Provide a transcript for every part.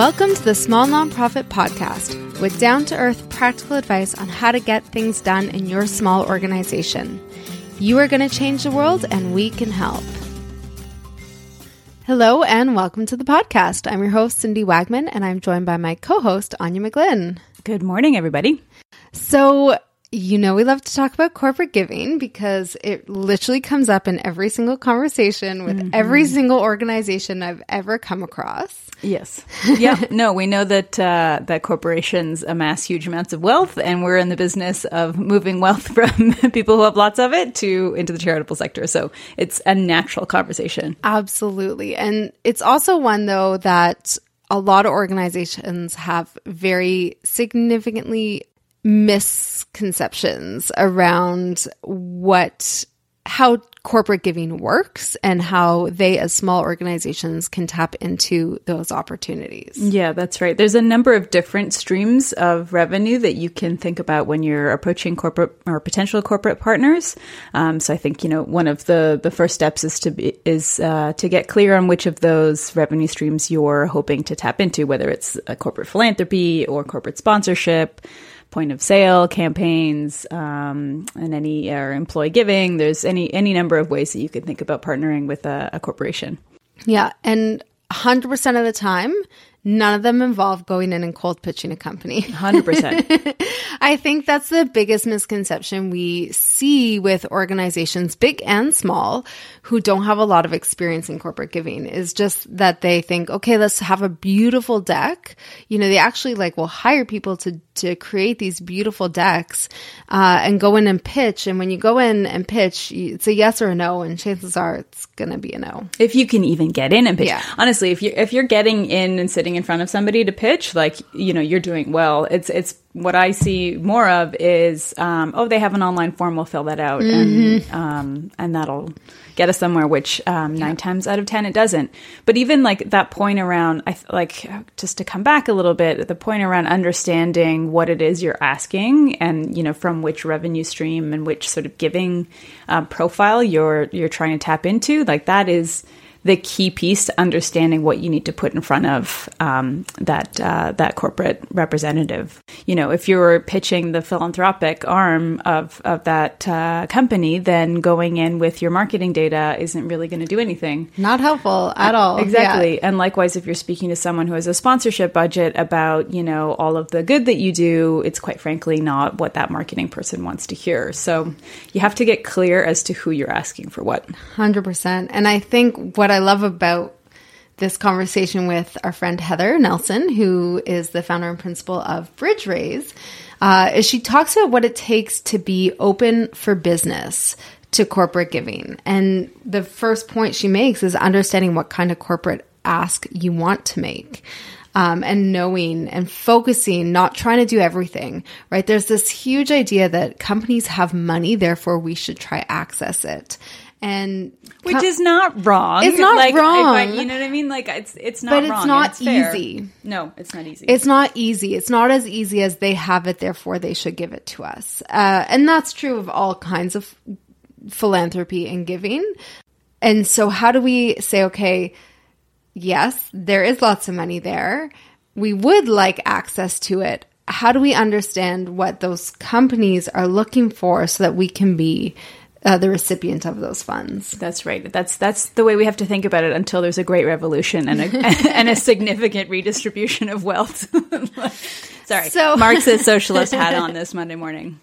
Welcome to the Small Nonprofit Podcast with down to earth practical advice on how to get things done in your small organization. You are going to change the world, and we can help. Hello, and welcome to the podcast. I'm your host, Cindy Wagman, and I'm joined by my co host, Anya McGlynn. Good morning, everybody. So, you know, we love to talk about corporate giving because it literally comes up in every single conversation with mm-hmm. every single organization I've ever come across. Yes. Yeah. no, we know that uh, that corporations amass huge amounts of wealth, and we're in the business of moving wealth from people who have lots of it to into the charitable sector. So it's a natural conversation. Absolutely, and it's also one though that a lot of organizations have very significantly misconceptions around what how corporate giving works and how they as small organizations can tap into those opportunities. Yeah, that's right. There's a number of different streams of revenue that you can think about when you're approaching corporate or potential corporate partners. Um, so I think you know one of the the first steps is to be is uh, to get clear on which of those revenue streams you're hoping to tap into, whether it's corporate philanthropy or corporate sponsorship point of sale campaigns um, and any or employee giving. There's any any number of ways that you could think about partnering with a, a corporation. Yeah, and 100% of the time, none of them involve going in and cold pitching a company. 100%. I think that's the biggest misconception we see with organizations, big and small, who don't have a lot of experience in corporate giving is just that they think, okay, let's have a beautiful deck. You know, they actually like will hire people to, to create these beautiful decks, uh, and go in and pitch. And when you go in and pitch, it's a yes or a no. And chances are it's going to be a no. If you can even get in and pitch. Yeah. Honestly, if you're, if you're getting in and sitting in front of somebody to pitch, like, you know, you're doing well. It's, it's, what I see more of is, um, oh, they have an online form. We'll fill that out, mm-hmm. and um, and that'll get us somewhere. Which um, nine yeah. times out of ten it doesn't. But even like that point around, I like just to come back a little bit, the point around understanding what it is you're asking, and you know from which revenue stream and which sort of giving uh, profile you're you're trying to tap into. Like that is the key piece to understanding what you need to put in front of um, that uh, that corporate representative. You know, if you're pitching the philanthropic arm of of that uh, company, then going in with your marketing data isn't really going to do anything. Not helpful at all. Exactly. Yeah. And likewise, if you're speaking to someone who has a sponsorship budget about you know all of the good that you do, it's quite frankly not what that marketing person wants to hear. So you have to get clear as to who you're asking for what. Hundred percent. And I think what what I love about this conversation with our friend Heather Nelson, who is the founder and principal of BridgeRaise, uh, is she talks about what it takes to be open for business to corporate giving. And the first point she makes is understanding what kind of corporate ask you want to make. Um, and knowing and focusing, not trying to do everything, right? There's this huge idea that companies have money, therefore we should try access it and which com- is not wrong. It's not like, wrong. I, you know what I mean? Like it's it's not. But it's wrong, not it's easy. No, it's not easy. It's not easy. It's not as easy as they have it. Therefore, they should give it to us. Uh, and that's true of all kinds of philanthropy and giving. And so, how do we say, okay, yes, there is lots of money there. We would like access to it. How do we understand what those companies are looking for so that we can be uh, the recipient of those funds. That's right. That's that's the way we have to think about it until there's a great revolution and a, and a significant redistribution of wealth. Sorry, so, Marxist socialist hat on this Monday morning.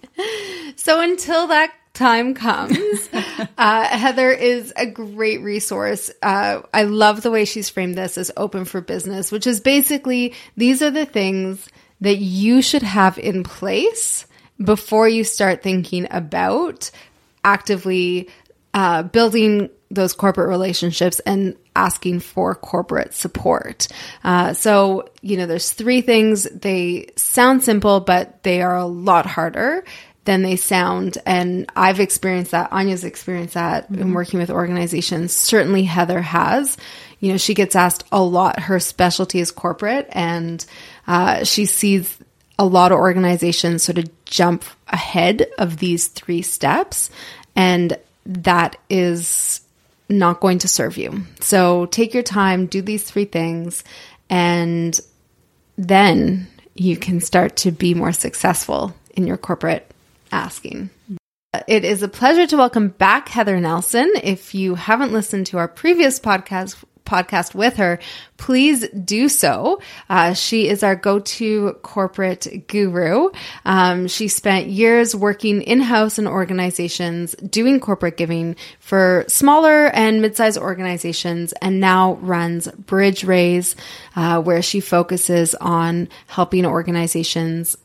So until that time comes, uh, Heather is a great resource. Uh, I love the way she's framed this as open for business, which is basically these are the things that you should have in place before you start thinking about actively uh, building those corporate relationships and asking for corporate support. Uh, so, you know, there's three things. They sound simple, but they are a lot harder than they sound. And I've experienced that. Anya's experienced that mm-hmm. in working with organizations. Certainly Heather has. You know, she gets asked a lot. Her specialty is corporate and uh, she sees a lot of organizations sort of jump ahead of these three steps and that is not going to serve you. So take your time, do these three things, and then you can start to be more successful in your corporate asking. It is a pleasure to welcome back Heather Nelson. If you haven't listened to our previous podcast, podcast with her, please do so. Uh, she is our go-to corporate guru. Um, she spent years working in-house in organizations doing corporate giving for smaller and mid-sized organizations and now runs BridgeRaise, uh, where she focuses on helping organizations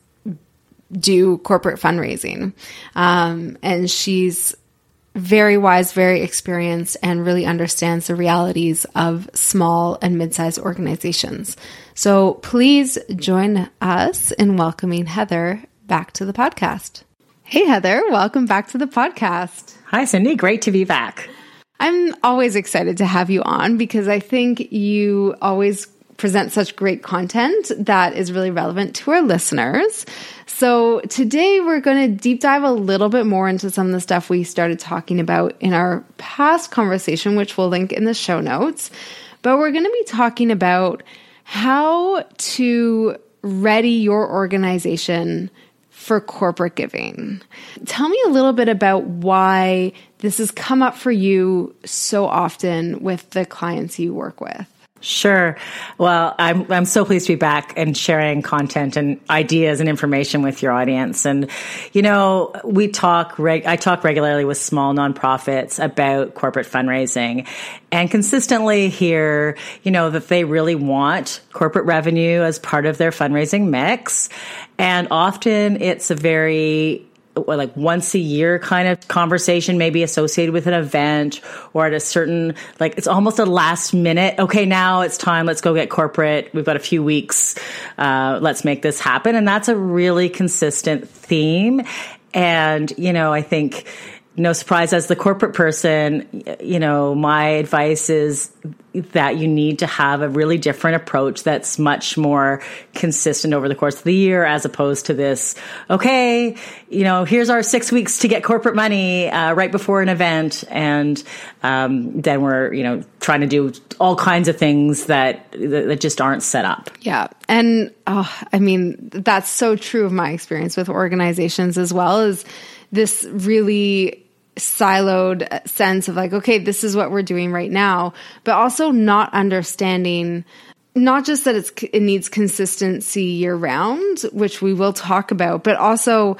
do corporate fundraising. Um, and she's very wise, very experienced, and really understands the realities of small and mid sized organizations. So please join us in welcoming Heather back to the podcast. Hey, Heather, welcome back to the podcast. Hi, Cindy. Great to be back. I'm always excited to have you on because I think you always present such great content that is really relevant to our listeners. So today we're going to deep dive a little bit more into some of the stuff we started talking about in our past conversation, which we'll link in the show notes. But we're going to be talking about how to ready your organization for corporate giving. Tell me a little bit about why this has come up for you so often with the clients you work with. Sure. Well, I'm I'm so pleased to be back and sharing content and ideas and information with your audience. And you know, we talk reg- I talk regularly with small nonprofits about corporate fundraising and consistently hear, you know, that they really want corporate revenue as part of their fundraising mix. And often it's a very like once a year kind of conversation, maybe associated with an event or at a certain, like it's almost a last minute. Okay, now it's time. Let's go get corporate. We've got a few weeks. Uh, let's make this happen. And that's a really consistent theme. And, you know, I think, no surprise as the corporate person, you know, my advice is that you need to have a really different approach that's much more consistent over the course of the year as opposed to this, okay, you know, here's our six weeks to get corporate money uh, right before an event. And um, then we're, you know, trying to do all kinds of things that, that just aren't set up. Yeah. And oh, I mean, that's so true of my experience with organizations as well as this really siloed sense of like, okay, this is what we're doing right now, but also not understanding not just that it's it needs consistency year round, which we will talk about, but also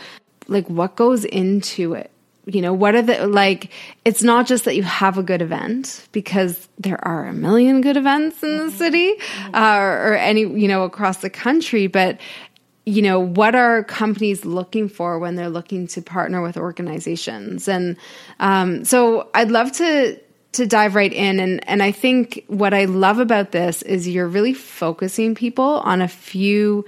like what goes into it. You know, what are the like it's not just that you have a good event because there are a million good events in the city uh, or, or any, you know, across the country, but you know, what are companies looking for when they're looking to partner with organizations? And um, so I'd love to to dive right in. And and I think what I love about this is you're really focusing people on a few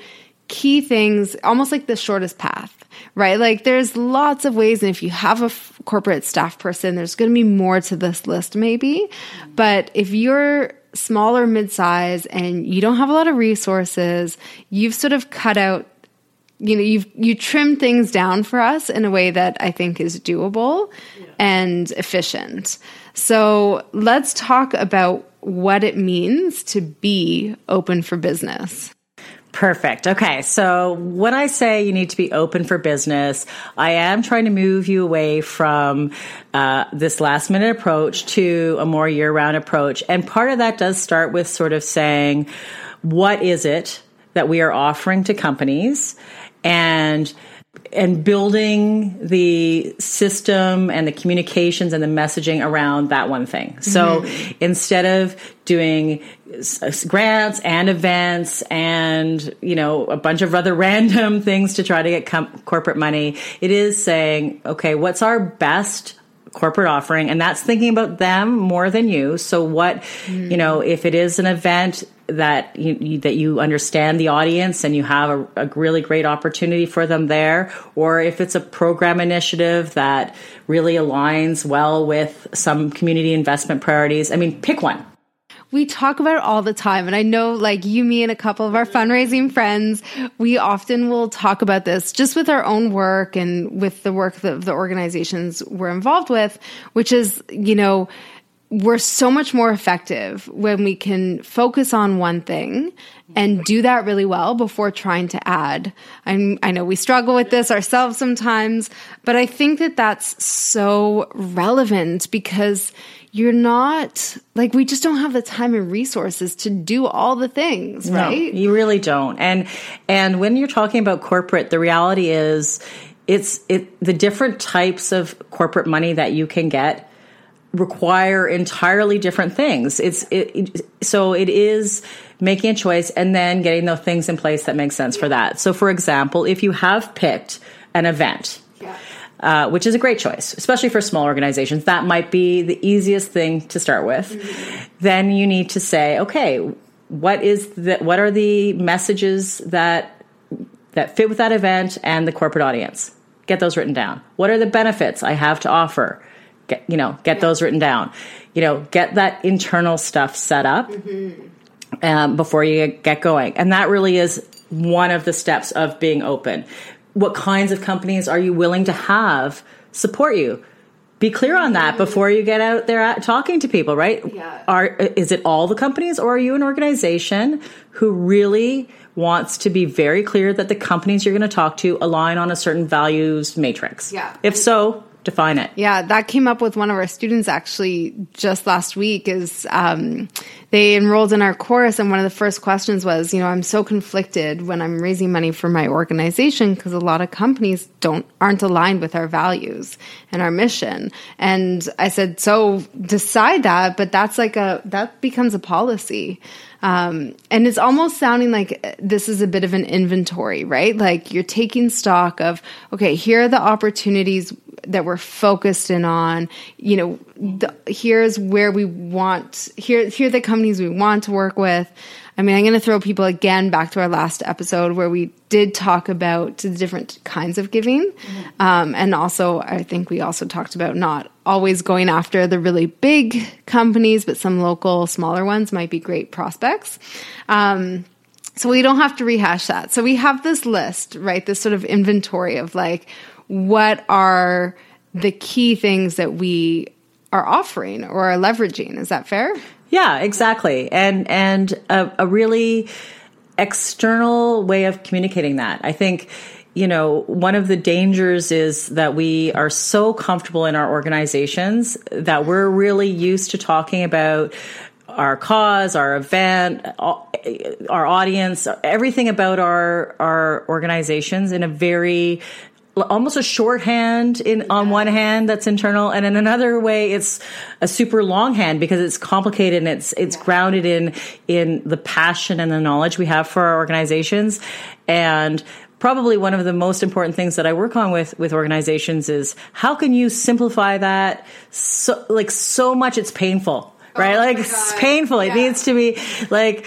key things almost like the shortest path right? Like there's lots of ways. And if you have a f- corporate staff person there's going to be more to this list maybe. But if you're small or mid-size and you don't have a lot of resources, you've sort of cut out you know you've you trimmed things down for us in a way that I think is doable yeah. and efficient. So let's talk about what it means to be open for business. Perfect. Okay. So when I say you need to be open for business, I am trying to move you away from uh, this last minute approach to a more year round approach. And part of that does start with sort of saying, what is it that we are offering to companies? And and building the system and the communications and the messaging around that one thing. So mm-hmm. instead of doing grants and events and you know a bunch of other random things to try to get com- corporate money, it is saying, okay, what's our best corporate offering and that's thinking about them more than you so what mm. you know if it is an event that you, you, that you understand the audience and you have a, a, really great opportunity for them there or if it's a program initiative that really aligns well with some community investment priorities i mean pick one we talk about it all the time. And I know, like you, me, and a couple of our fundraising friends, we often will talk about this just with our own work and with the work of the organizations we're involved with, which is, you know, we're so much more effective when we can focus on one thing and do that really well before trying to add. I'm, I know we struggle with this ourselves sometimes, but I think that that's so relevant because you're not like we just don't have the time and resources to do all the things, right? No, you really don't. And and when you're talking about corporate, the reality is it's it the different types of corporate money that you can get require entirely different things. It's it, so it is making a choice and then getting the things in place that make sense for that. So for example, if you have picked an event yeah uh, which is a great choice, especially for small organizations. That might be the easiest thing to start with. Mm-hmm. Then you need to say, okay, what is the, what are the messages that that fit with that event and the corporate audience? Get those written down. What are the benefits I have to offer? You know, get yeah. those written down. You know, get that internal stuff set up mm-hmm. um, before you get going. And that really is one of the steps of being open what kinds of companies are you willing to have support you? Be clear on that before you get out there talking to people, right? Yeah. Are is it all the companies or are you an organization who really wants to be very clear that the companies you're going to talk to align on a certain values matrix? Yeah. If so, define it. Yeah, that came up with one of our students actually just last week. Is um, they enrolled in our course, and one of the first questions was, you know, I'm so conflicted when I'm raising money for my organization because a lot of companies don't aren't aligned with our values and our mission. And I said, so decide that, but that's like a that becomes a policy. Um, and it's almost sounding like this is a bit of an inventory, right? Like you're taking stock of, okay, here are the opportunities that we're focused in on. You know, the, here's where we want. Here, here are the companies we want to work with. I mean, I'm going to throw people again back to our last episode where we did talk about the different kinds of giving. Mm-hmm. Um, and also, I think we also talked about not always going after the really big companies, but some local, smaller ones might be great prospects. Um, so we don't have to rehash that. So we have this list, right? This sort of inventory of like, what are the key things that we are offering or are leveraging. Is that fair? Yeah, exactly. And and a, a really external way of communicating that. I think you know, one of the dangers is that we are so comfortable in our organizations that we're really used to talking about our cause, our event, our audience, everything about our our organizations in a very almost a shorthand in on one hand that's internal and in another way it's a super longhand because it's complicated and it's it's grounded in in the passion and the knowledge we have for our organizations and probably one of the most important things that I work on with with organizations is how can you simplify that so like so much it's painful right? Oh like it's painful. Yeah. It needs to be like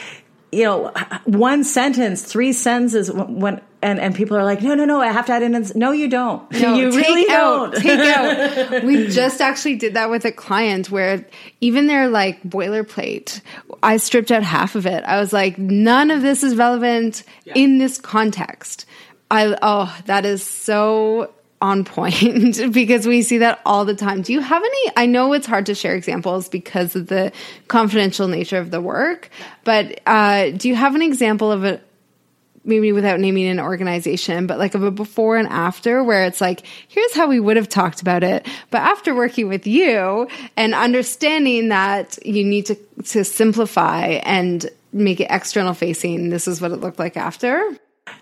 you know, one sentence, three sentences when, and, and people are like, no, no, no, I have to add in. No, you don't. No, you really out, don't. take out. We just actually did that with a client where even their like boilerplate, I stripped out half of it. I was like, none of this is relevant yeah. in this context. I, oh, that is so on point because we see that all the time. Do you have any? I know it's hard to share examples because of the confidential nature of the work, but uh, do you have an example of a maybe without naming an organization, but like of a before and after where it's like, here's how we would have talked about it. But after working with you and understanding that you need to, to simplify and make it external facing, this is what it looked like after.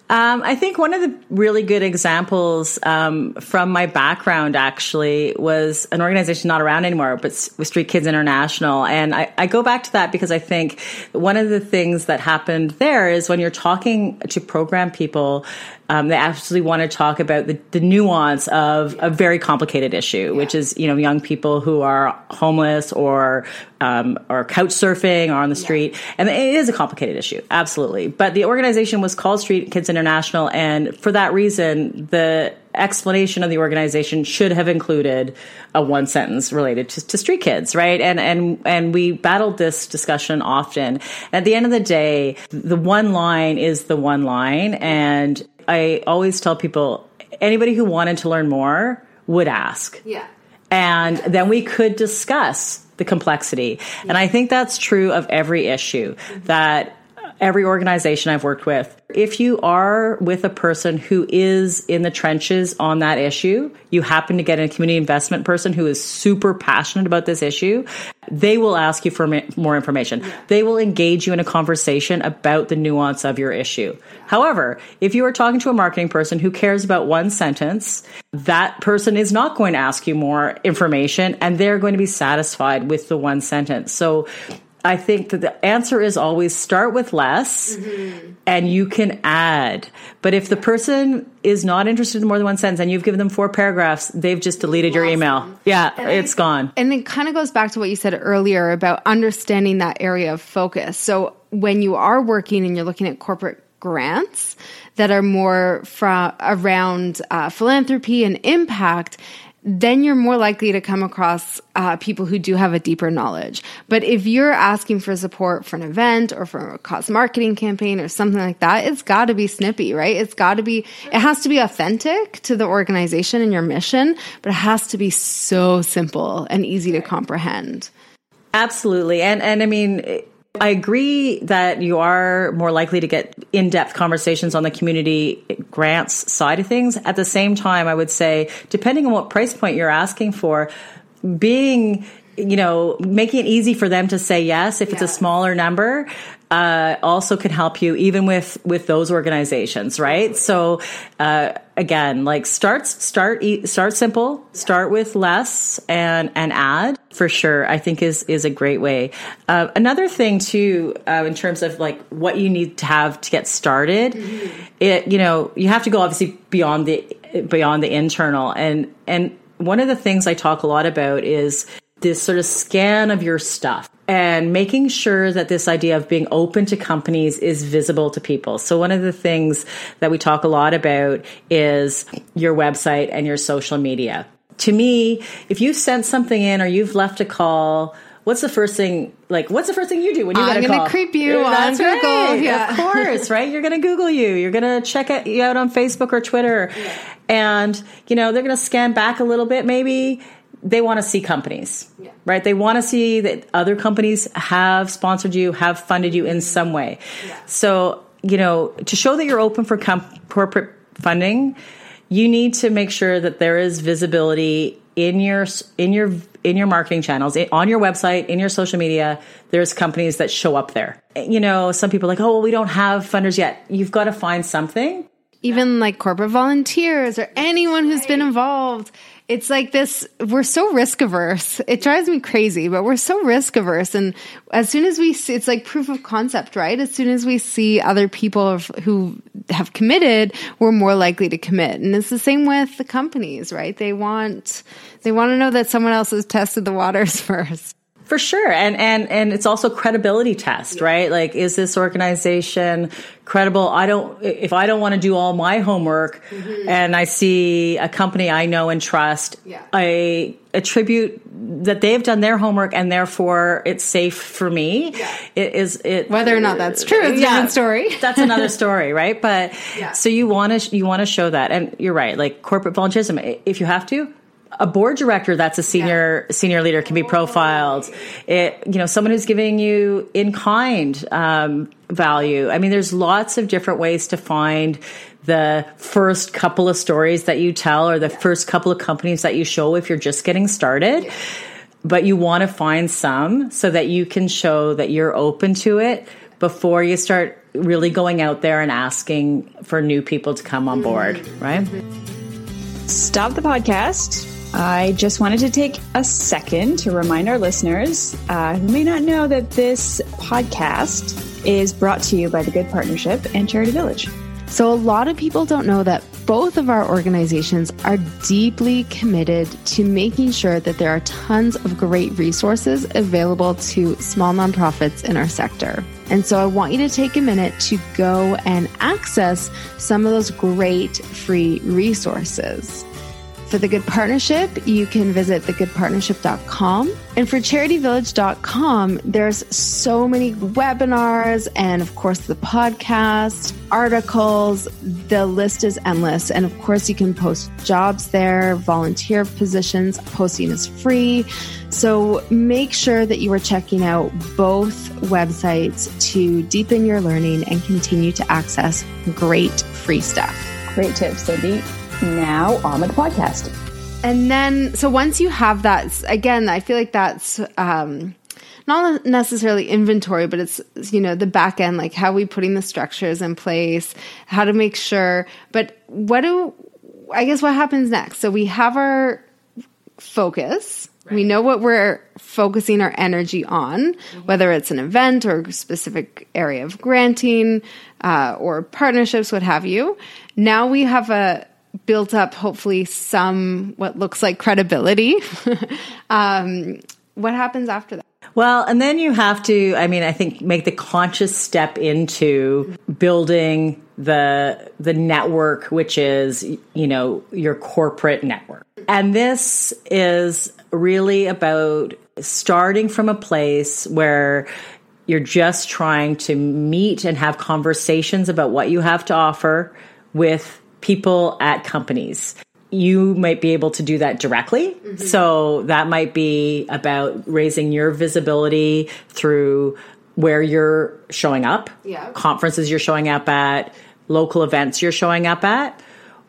Um, I think one of the really good examples um, from my background actually was an organization not around anymore, but with Street Kids International. And I, I, go back to that because I think one of the things that happened there is when you're talking to program people, um, they actually want to talk about the, the nuance of a very complicated issue, yeah. which is you know young people who are homeless or um, or couch surfing or on the street, yeah. and it is a complicated issue, absolutely. But the organization was called Street Kids International, and for that reason, the explanation of the organization should have included a one sentence related to, to, street kids, right? And and and we battled this discussion often. At the end of the day, the one line is the one line, and I always tell people anybody who wanted to learn more would ask. Yeah. And then we could discuss the complexity. And I think that's true of every issue that every organization I've worked with, if you are with a person who is in the trenches on that issue, you happen to get a community investment person who is super passionate about this issue, they will ask you for more information. They will engage you in a conversation about the nuance of your issue. However, if you are talking to a marketing person who cares about one sentence, that person is not going to ask you more information and they're going to be satisfied with the one sentence. So I think that the answer is always start with less mm-hmm. and you can add. But if the person is not interested in more than one sentence and you've given them four paragraphs, they've just deleted your email. Yeah, and it's I, gone. And it kind of goes back to what you said earlier about understanding that area of focus. So when you are working and you're looking at corporate grants that are more from around uh, philanthropy and impact, then you're more likely to come across uh, people who do have a deeper knowledge. But if you're asking for support for an event or for a cause marketing campaign or something like that, it's got to be snippy, right? It's got to be, it has to be authentic to the organization and your mission, but it has to be so simple and easy to comprehend. Absolutely. And, and I mean, I agree that you are more likely to get in depth conversations on the community grants side of things. At the same time, I would say, depending on what price point you're asking for, being you know, making it easy for them to say yes if it's a smaller number uh, also can help you even with with those organizations, right? So uh, again, like start start start simple, start with less, and and add for sure. I think is is a great way. Uh, another thing too, uh, in terms of like what you need to have to get started, mm-hmm. it you know you have to go obviously beyond the beyond the internal and and one of the things I talk a lot about is this sort of scan of your stuff and making sure that this idea of being open to companies is visible to people. So one of the things that we talk a lot about is your website and your social media. To me, if you've sent something in or you've left a call, what's the first thing like what's the first thing you do when you leave a call? I'm get a gonna creep you That's on Google. Yeah. Of course, right? You're gonna Google you. You're gonna check it you out on Facebook or Twitter. Yeah. And, you know, they're gonna scan back a little bit maybe they want to see companies, yeah. right? They want to see that other companies have sponsored you, have funded you in some way. Yeah. So, you know, to show that you're open for comp- corporate funding, you need to make sure that there is visibility in your in your in your marketing channels on your website in your social media there's companies that show up there eh, you know some people are like oh well we don't have funders yet you've got to find something even like corporate volunteers or anyone who's been involved it's like this we're so risk averse it drives me crazy but we're so risk averse and as soon as we see it's like proof of concept right? As soon as we see other people who have committed we're more likely to commit. And it's the same with the companies right? They want they want to know that someone else has tested the waters first for sure. And, and, and it's also credibility test, right? Like, is this organization credible? I don't, if I don't want to do all my homework mm-hmm. and I see a company I know and trust, yeah. I attribute that they've done their homework and therefore it's safe for me. Yeah. It is it whether or not that's true, it's yeah, a different story. that's another story, right? But yeah. so you want to, you want to show that. And you're right. Like corporate volunteerism, if you have to, a board director that's a senior yeah. senior leader can be profiled. It you know someone who's giving you in kind um, value. I mean, there's lots of different ways to find the first couple of stories that you tell or the yeah. first couple of companies that you show if you're just getting started. Yeah. But you want to find some so that you can show that you're open to it before you start really going out there and asking for new people to come on board, right? Stop the podcast I just wanted to take a second to remind our listeners uh, who may not know that this podcast is brought to you by the Good Partnership and Charity Village. So, a lot of people don't know that both of our organizations are deeply committed to making sure that there are tons of great resources available to small nonprofits in our sector. And so, I want you to take a minute to go and access some of those great free resources. For the Good Partnership, you can visit thegoodpartnership.com And for charityvillage.com, there's so many webinars and, of course, the podcast, articles. The list is endless. And of course, you can post jobs there, volunteer positions. Posting is free. So make sure that you are checking out both websites to deepen your learning and continue to access great free stuff. Great tips, Cindy. Now on with the podcast. And then, so once you have that, again, I feel like that's um, not necessarily inventory, but it's, you know, the back end, like how we putting the structures in place, how to make sure. But what do, I guess, what happens next? So we have our focus. Right. We know what we're focusing our energy on, mm-hmm. whether it's an event or a specific area of granting uh, or partnerships, what have you. Now we have a, built up hopefully some what looks like credibility. um, what happens after that? Well, and then you have to, I mean, I think make the conscious step into building the the network which is, you know, your corporate network. And this is really about starting from a place where you're just trying to meet and have conversations about what you have to offer with people at companies. You might be able to do that directly. Mm-hmm. So that might be about raising your visibility through where you're showing up, yeah. conferences you're showing up at, local events you're showing up at.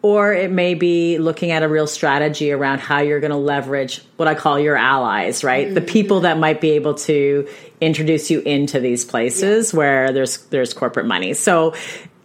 Or it may be looking at a real strategy around how you're going to leverage what I call your allies, right? Mm-hmm. The people that might be able to introduce you into these places yeah. where there's there's corporate money. So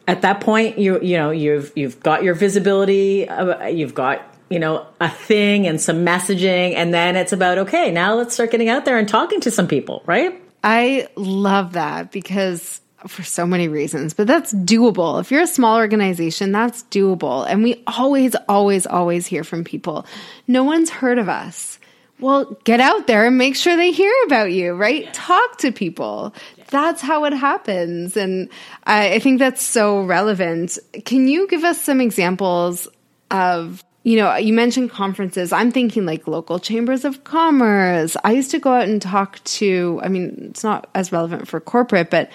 at that point you you know you've you've got your visibility uh, you've got you know a thing and some messaging and then it's about okay now let's start getting out there and talking to some people right i love that because for so many reasons but that's doable if you're a small organization that's doable and we always always always hear from people no one's heard of us well, get out there and make sure they hear about you, right? Yes. Talk to people. That's how it happens. And I, I think that's so relevant. Can you give us some examples of you know, you mentioned conferences. I'm thinking like local chambers of commerce. I used to go out and talk to, I mean, it's not as relevant for corporate, but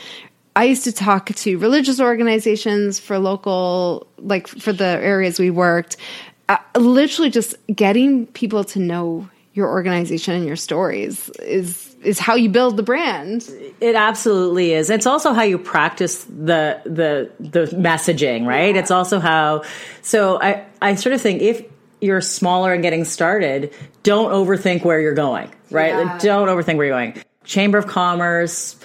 I used to talk to religious organizations for local, like for the areas we worked. Uh, literally just getting people to know your organization and your stories is is how you build the brand. It absolutely is. It's also how you practice the the the messaging, right? Yeah. It's also how so I I sort of think if you're smaller and getting started, don't overthink where you're going, right? Yeah. Don't overthink where you're going. Chamber of Commerce,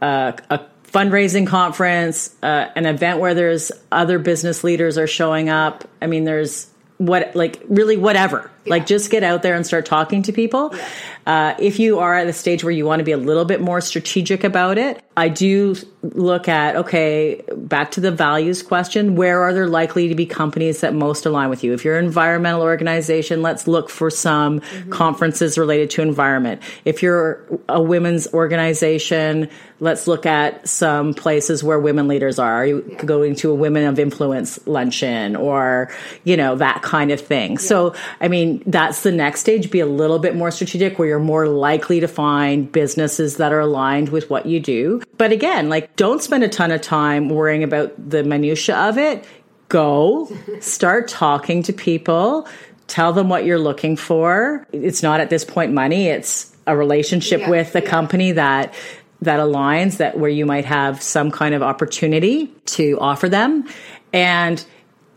uh, a fundraising conference, uh, an event where there's other business leaders are showing up. I mean, there's what like really whatever yeah. like just get out there and start talking to people yeah. uh, if you are at a stage where you want to be a little bit more strategic about it i do look at okay back to the values question where are there likely to be companies that most align with you if you're an environmental organization let's look for some mm-hmm. conferences related to environment if you're a women's organization let's look at some places where women leaders are. Are you yeah. going to a women of influence luncheon or, you know, that kind of thing. So, I mean, that's the next stage. Be a little bit more strategic where you're more likely to find businesses that are aligned with what you do. But again, like don't spend a ton of time worrying about the minutia of it. Go start talking to people. Tell them what you're looking for. It's not at this point money. It's a relationship yeah, with the yeah. company that that aligns that where you might have some kind of opportunity to offer them and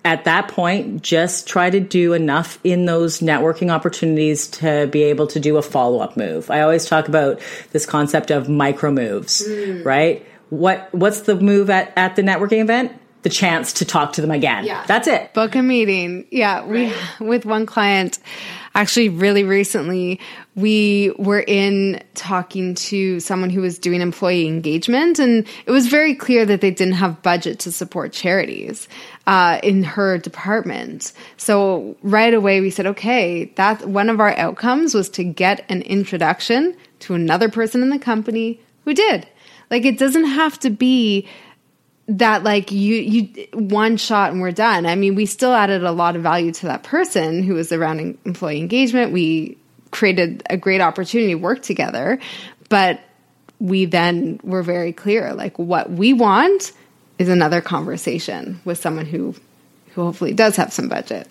at that point just try to do enough in those networking opportunities to be able to do a follow-up move. I always talk about this concept of micro moves mm. right? What what's the move at, at the networking event? The chance to talk to them again. Yeah. That's it. Book a meeting. Yeah right. we with one client actually really recently we were in talking to someone who was doing employee engagement and it was very clear that they didn't have budget to support charities uh, in her department. So right away we said okay that one of our outcomes was to get an introduction to another person in the company who did. Like it doesn't have to be that like you you one shot and we're done. I mean, we still added a lot of value to that person who was around employee engagement. We created a great opportunity to work together. But we then were very clear like what we want is another conversation with someone who who hopefully does have some budget.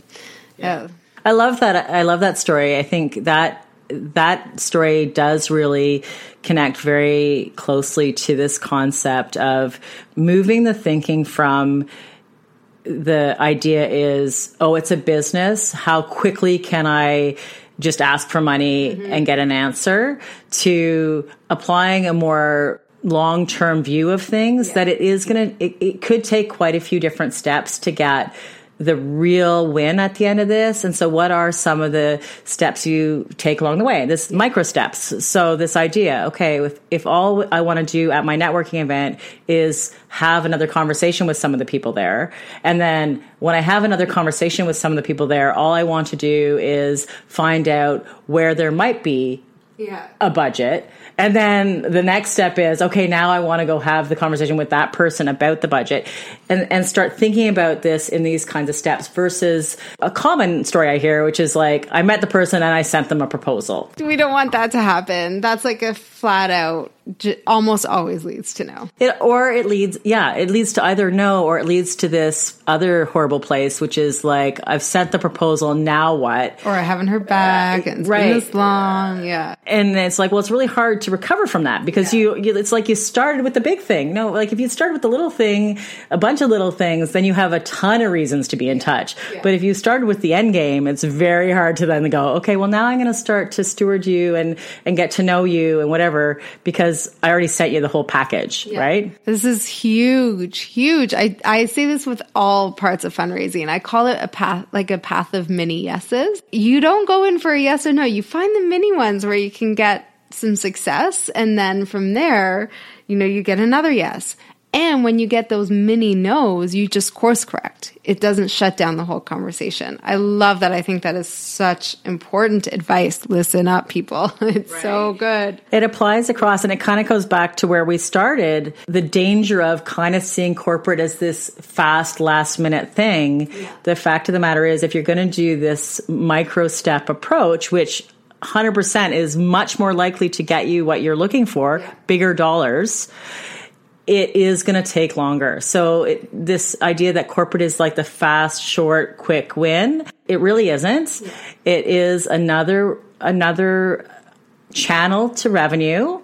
Yeah. Uh, I love that I love that story. I think that that story does really connect very closely to this concept of moving the thinking from the idea is, oh, it's a business. How quickly can I just ask for money mm-hmm. and get an answer to applying a more long term view of things yeah. that it is going to, it, it could take quite a few different steps to get the real win at the end of this. And so what are some of the steps you take along the way? This micro steps. So this idea, okay, if, if all I want to do at my networking event is have another conversation with some of the people there. And then when I have another conversation with some of the people there, all I want to do is find out where there might be yeah. a budget and then the next step is, okay, now I want to go have the conversation with that person about the budget and, and start thinking about this in these kinds of steps versus a common story I hear, which is like, I met the person and I sent them a proposal. We don't want that to happen. That's like a flat out almost always leads to no. It, or it leads, yeah, it leads to either no or it leads to this other horrible place, which is like, I've sent the proposal, now what? Or I haven't heard back, uh, and it's right. been this long, yeah. And it's like, well, it's really hard to recover from that because yeah. you, you, it's like you started with the big thing. No, like if you started with the little thing, a bunch of little things, then you have a ton of reasons to be in touch. Yeah. But if you started with the end game, it's very hard to then go, okay, well, now I'm going to start to steward you and, and get to know you and whatever because because I already sent you the whole package, yeah. right? This is huge, huge. I, I say this with all parts of fundraising. I call it a path, like a path of mini yeses. You don't go in for a yes or no. You find the mini ones where you can get some success. And then from there, you know, you get another yes. And when you get those mini no's, you just course correct. It doesn't shut down the whole conversation. I love that. I think that is such important advice. Listen up, people. It's right. so good. It applies across and it kind of goes back to where we started the danger of kind of seeing corporate as this fast, last minute thing. Yeah. The fact of the matter is, if you're going to do this micro step approach, which 100% is much more likely to get you what you're looking for, yeah. bigger dollars it is going to take longer. So it, this idea that corporate is like the fast, short, quick win, it really isn't. It is another another channel to revenue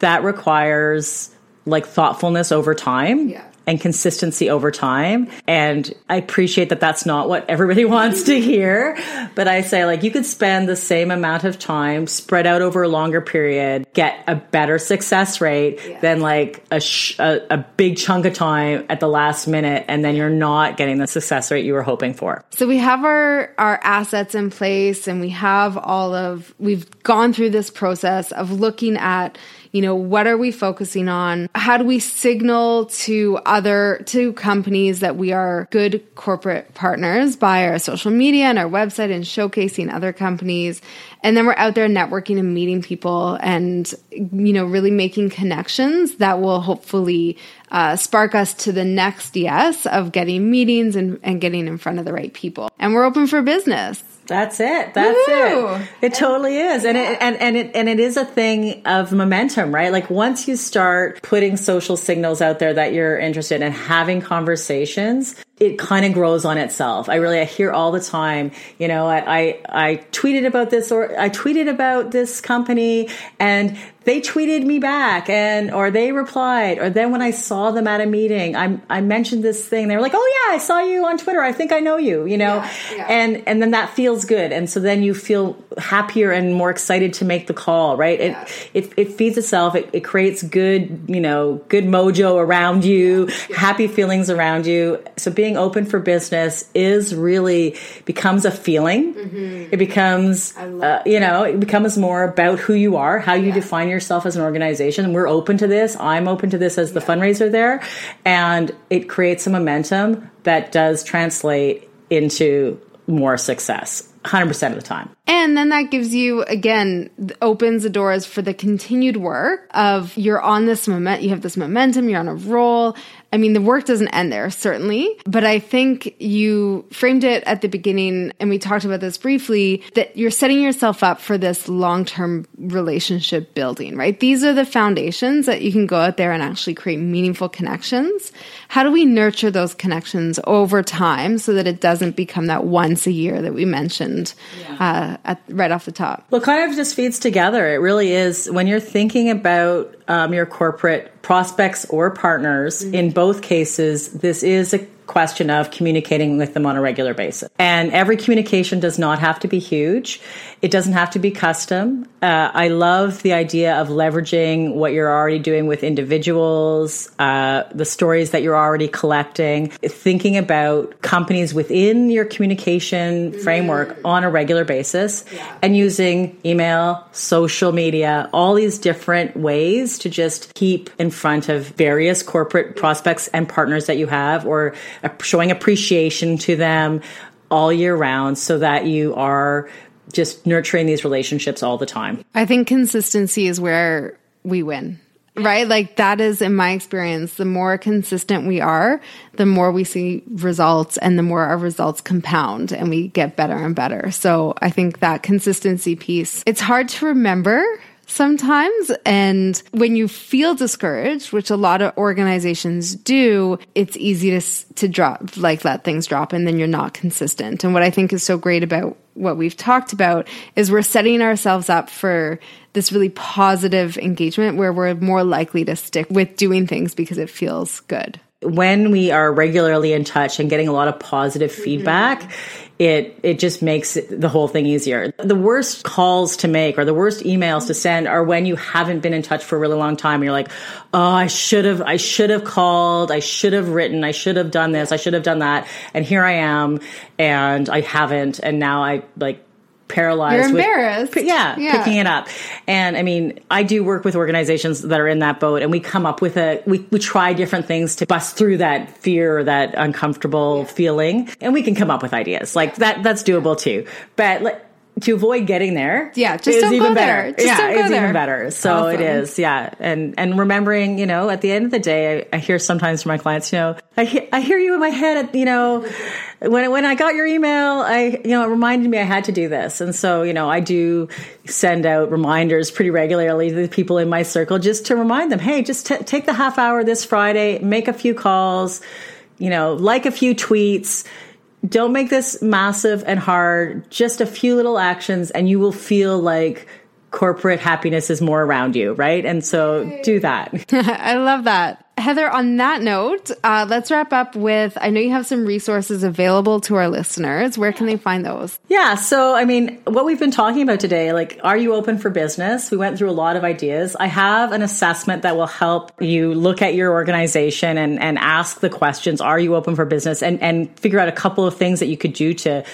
that requires like thoughtfulness over time. Yeah and consistency over time. And I appreciate that that's not what everybody wants to hear. But I say, like, you could spend the same amount of time spread out over a longer period, get a better success rate yeah. than like a, sh- a, a, big chunk of time at the last minute. And then you're not getting the success rate you were hoping for. So we have our, our assets in place and we have all of, we've gone through this process of looking at, you know, what are we focusing on? How do we signal to other, to companies that we are good corporate partners by our social media and our website and showcasing other companies? And then we're out there networking and meeting people and, you know, really making connections that will hopefully uh, spark us to the next yes of getting meetings and, and getting in front of the right people. And we're open for business. That's it. That's Woo-hoo. it. It totally is. And yeah. it, and, and it, and it is a thing of momentum, right? Like once you start putting social signals out there that you're interested in having conversations, it kind of grows on itself. I really, I hear all the time, you know, I, I, I tweeted about this or I tweeted about this company and they tweeted me back and or they replied or then when I saw them at a meeting I I mentioned this thing. They were like oh yeah I saw you on Twitter. I think I know you you know? Yeah, yeah. and and then that feels good. And so then you feel happier and more excited to make the call right? Yeah. it, it it feeds itself. It, it creates good you know good mojo around you happy feelings around you. So being open for business is really becomes a feeling mm-hmm. it becomes uh, you know it becomes more about who you are how you define yourself as an organization. We're open to this. I'm open to this as the yeah. fundraiser there. And it creates a momentum that does translate into more success. 100% of the time. And then that gives you, again, opens the doors for the continued work of you're on this moment, you have this momentum, you're on a roll. I mean, the work doesn't end there, certainly, but I think you framed it at the beginning, and we talked about this briefly, that you're setting yourself up for this long term relationship building, right? These are the foundations that you can go out there and actually create meaningful connections. How do we nurture those connections over time so that it doesn't become that once a year that we mentioned yeah. uh, at, right off the top? Well, kind of just feeds together. It really is when you're thinking about um, your corporate prospects or partners. Mm-hmm. In both cases, this is a question of communicating with them on a regular basis. And every communication does not have to be huge. It doesn't have to be custom. Uh, I love the idea of leveraging what you're already doing with individuals, uh, the stories that you're already collecting, thinking about companies within your communication framework on a regular basis, yeah. and using email, social media, all these different ways to just keep in front of various corporate prospects and partners that you have or showing appreciation to them all year round so that you are just nurturing these relationships all the time. I think consistency is where we win. Right? Like that is in my experience, the more consistent we are, the more we see results and the more our results compound and we get better and better. So I think that consistency piece, it's hard to remember sometimes. And when you feel discouraged, which a lot of organizations do, it's easy to, to drop, like let things drop and then you're not consistent. And what I think is so great about what we've talked about is we're setting ourselves up for this really positive engagement where we're more likely to stick with doing things because it feels good when we are regularly in touch and getting a lot of positive feedback, mm-hmm it it just makes the whole thing easier. The worst calls to make or the worst emails to send are when you haven't been in touch for a really long time. And you're like, oh, I should have, I should have called, I should have written, I should have done this, I should have done that, and here I am, and I haven't, and now I like paralyzed. You're embarrassed. With, yeah, yeah, picking it up. And I mean, I do work with organizations that are in that boat and we come up with a, we, we try different things to bust through that fear, or that uncomfortable yeah. feeling. And we can come up with ideas like that. That's doable too. But like, to avoid getting there, yeah, just is even better. Just yeah, it's even better. So awesome. it is, yeah, and and remembering, you know, at the end of the day, I, I hear sometimes from my clients, you know, I hear, I hear you in my head, at, you know, when when I got your email, I you know it reminded me I had to do this, and so you know I do send out reminders pretty regularly to the people in my circle just to remind them, hey, just t- take the half hour this Friday, make a few calls, you know, like a few tweets don't make this massive and hard, just a few little actions, and you will feel like corporate happiness is more around you, right? And so do that. I love that. Heather, on that note, uh, let's wrap up with I know you have some resources available to our listeners. Where can they find those? Yeah. So, I mean, what we've been talking about today, like, are you open for business? We went through a lot of ideas. I have an assessment that will help you look at your organization and, and ask the questions Are you open for business? And, and figure out a couple of things that you could do to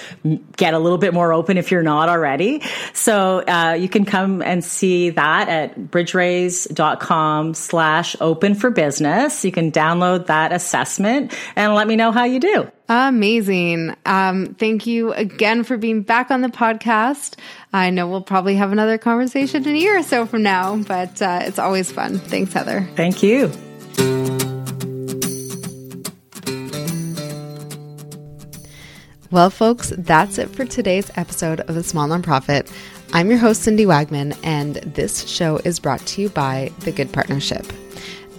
get a little bit more open if you're not already. So, uh, you can come and see that at bridgeraise.com slash open for business business. You can download that assessment and let me know how you do. Amazing. Um, thank you again for being back on the podcast. I know we'll probably have another conversation in a year or so from now, but uh, it's always fun. Thanks, Heather. Thank you. Well, folks, that's it for today's episode of The Small Nonprofit. I'm your host, Cindy Wagman, and this show is brought to you by The Good Partnership.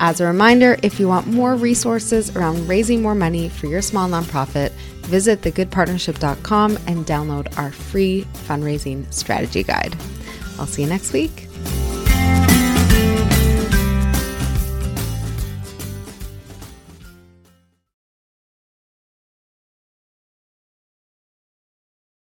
As a reminder, if you want more resources around raising more money for your small nonprofit, visit thegoodpartnership.com and download our free fundraising strategy guide. I'll see you next week.